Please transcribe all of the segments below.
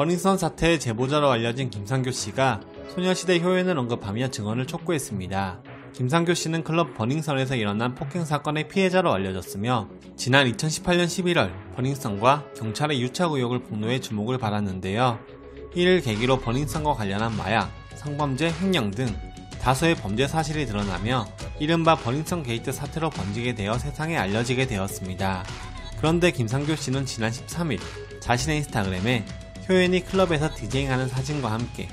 버닝썬 사태의 제보자로 알려진 김상교 씨가 소녀시대 효연을 언급하며 증언을 촉구했습니다. 김상교 씨는 클럽 버닝썬에서 일어난 폭행 사건의 피해자로 알려졌으며 지난 2018년 11월 버닝썬과 경찰의 유착 의혹을 폭로해 주목을 받았는데요. 이를 계기로 버닝썬과 관련한 마약, 성범죄, 횡령 등 다수의 범죄 사실이 드러나며 이른바 버닝썬 게이트 사태로 번지게 되어 세상에 알려지게 되었습니다. 그런데 김상교 씨는 지난 13일 자신의 인스타그램에 효연이 클럽에서 디제잉하는 사진과 함께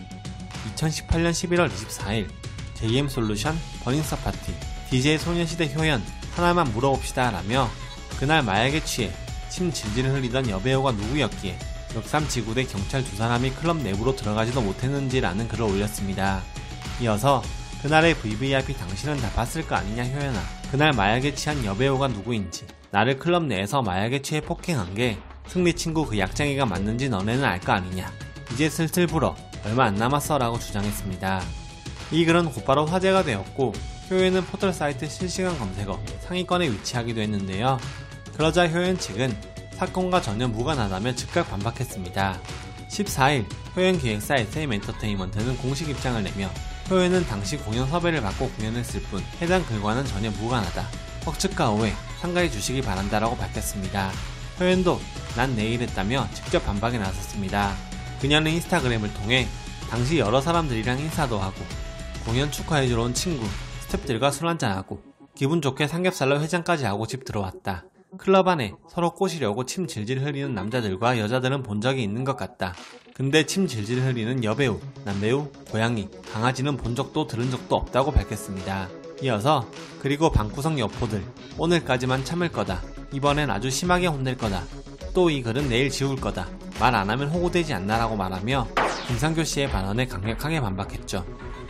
2018년 11월 24일 JM솔루션 버닝썬 파티 DJ 소녀시대 효연 하나만 물어봅시다 라며 그날 마약에 취해 침 질질 흘리던 여배우가 누구였기에 역삼 지구대 경찰 두 사람이 클럽 내부로 들어가지도 못했는지라는 글을 올렸습니다. 이어서 그날의 VVIP 당신은 다 봤을 거 아니냐 효연아 그날 마약에 취한 여배우가 누구인지 나를 클럽 내에서 마약에 취해 폭행한 게 승리 친구 그 약쟁이가 맞는지 너네는 알 거 아니냐 이제 슬슬 불어 얼마 안 남았어 라고 주장했습니다. 이 글은 곧바로 화제가 되었고 효연은 포털 사이트 실시간 검색어 상위권에 위치하기도 했는데요. 그러자 효연 측은 사건과 전혀 무관하다며 즉각 반박했습니다. 14일 효연 기획사 SM 엔터테인먼트는 공식 입장을 내며 효연은 당시 공연 섭외를 받고 공연했을 뿐 해당 글과는 전혀 무관하다. 억측과 오해 상가해 주시기 바란다라고 밝혔습니다. 효연도 난 내일 했다며 직접 반박에 나섰습니다. 그녀는 인스타그램을 통해 당시 여러 사람들이랑 인사도 하고 공연 축하해주러 온 친구, 스탭들과 술 한잔하고 기분 좋게 삼겹살로 회장까지 하고 집 들어왔다. 클럽 안에 서로 꼬시려고 침 질질 흘리는 남자들과 여자들은 본 적이 있는 것 같다. 근데 침 질질 흘리는 여배우, 남배우, 고양이, 강아지는 본 적도 들은 적도 없다고 밝혔습니다. 이어서 그리고 방구석 여포들 오늘까지만 참을 거다. 이번엔 아주 심하게 혼낼 거다. 또 이 글은 내일 지울 거다. 말 안 하면 호구되지 않나라고 말하며 김상교 씨의 발언에 강력하게 반박했죠.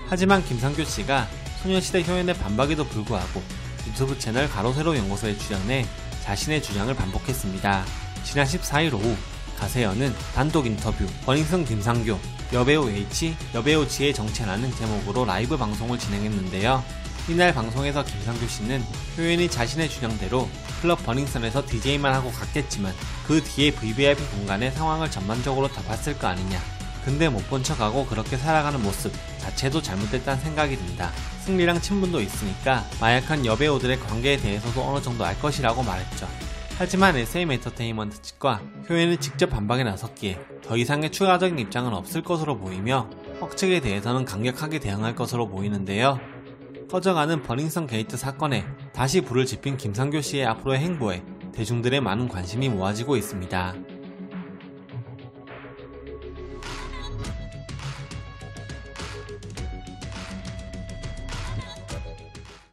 하지만 김상교 씨가 소녀시대 효연의 반박에도 불구하고 유튜브 채널 가로세로 연구소에 출연해 자신의 주장을 반복했습니다. 지난 14일 오후 가세연은 단독 인터뷰 버닝썬 김상교 여배우 H 여배우 G의 정체라는 제목으로 라이브 방송을 진행했는데요. 이날 방송에서 김상규 씨는 효연이 자신의 주장대로 클럽 버닝썬에서 DJ만 하고 갔겠지만 그 뒤에 VVIP 공간의 상황을 전반적으로 다 봤을 거 아니냐. 근데 못 본 척하고 그렇게 살아가는 모습 자체도 잘못됐다는 생각이 든다. 승리랑 친분도 있으니까 마약한 여배우들의 관계에 대해서도 어느 정도 알 것이라고 말했죠. 하지만 SM 엔터테인먼트 측과 효연이 직접 반박에 나섰기에 더 이상의 추가적인 입장은 없을 것으로 보이며 억측에 대해서는 강력하게 대응할 것으로 보이는데요. 꺼져가는 버닝썬 게이트 사건에 다시 불을 지핀 김상교 씨의 앞으로의 행보에 대중들의 많은 관심이 모아지고 있습니다.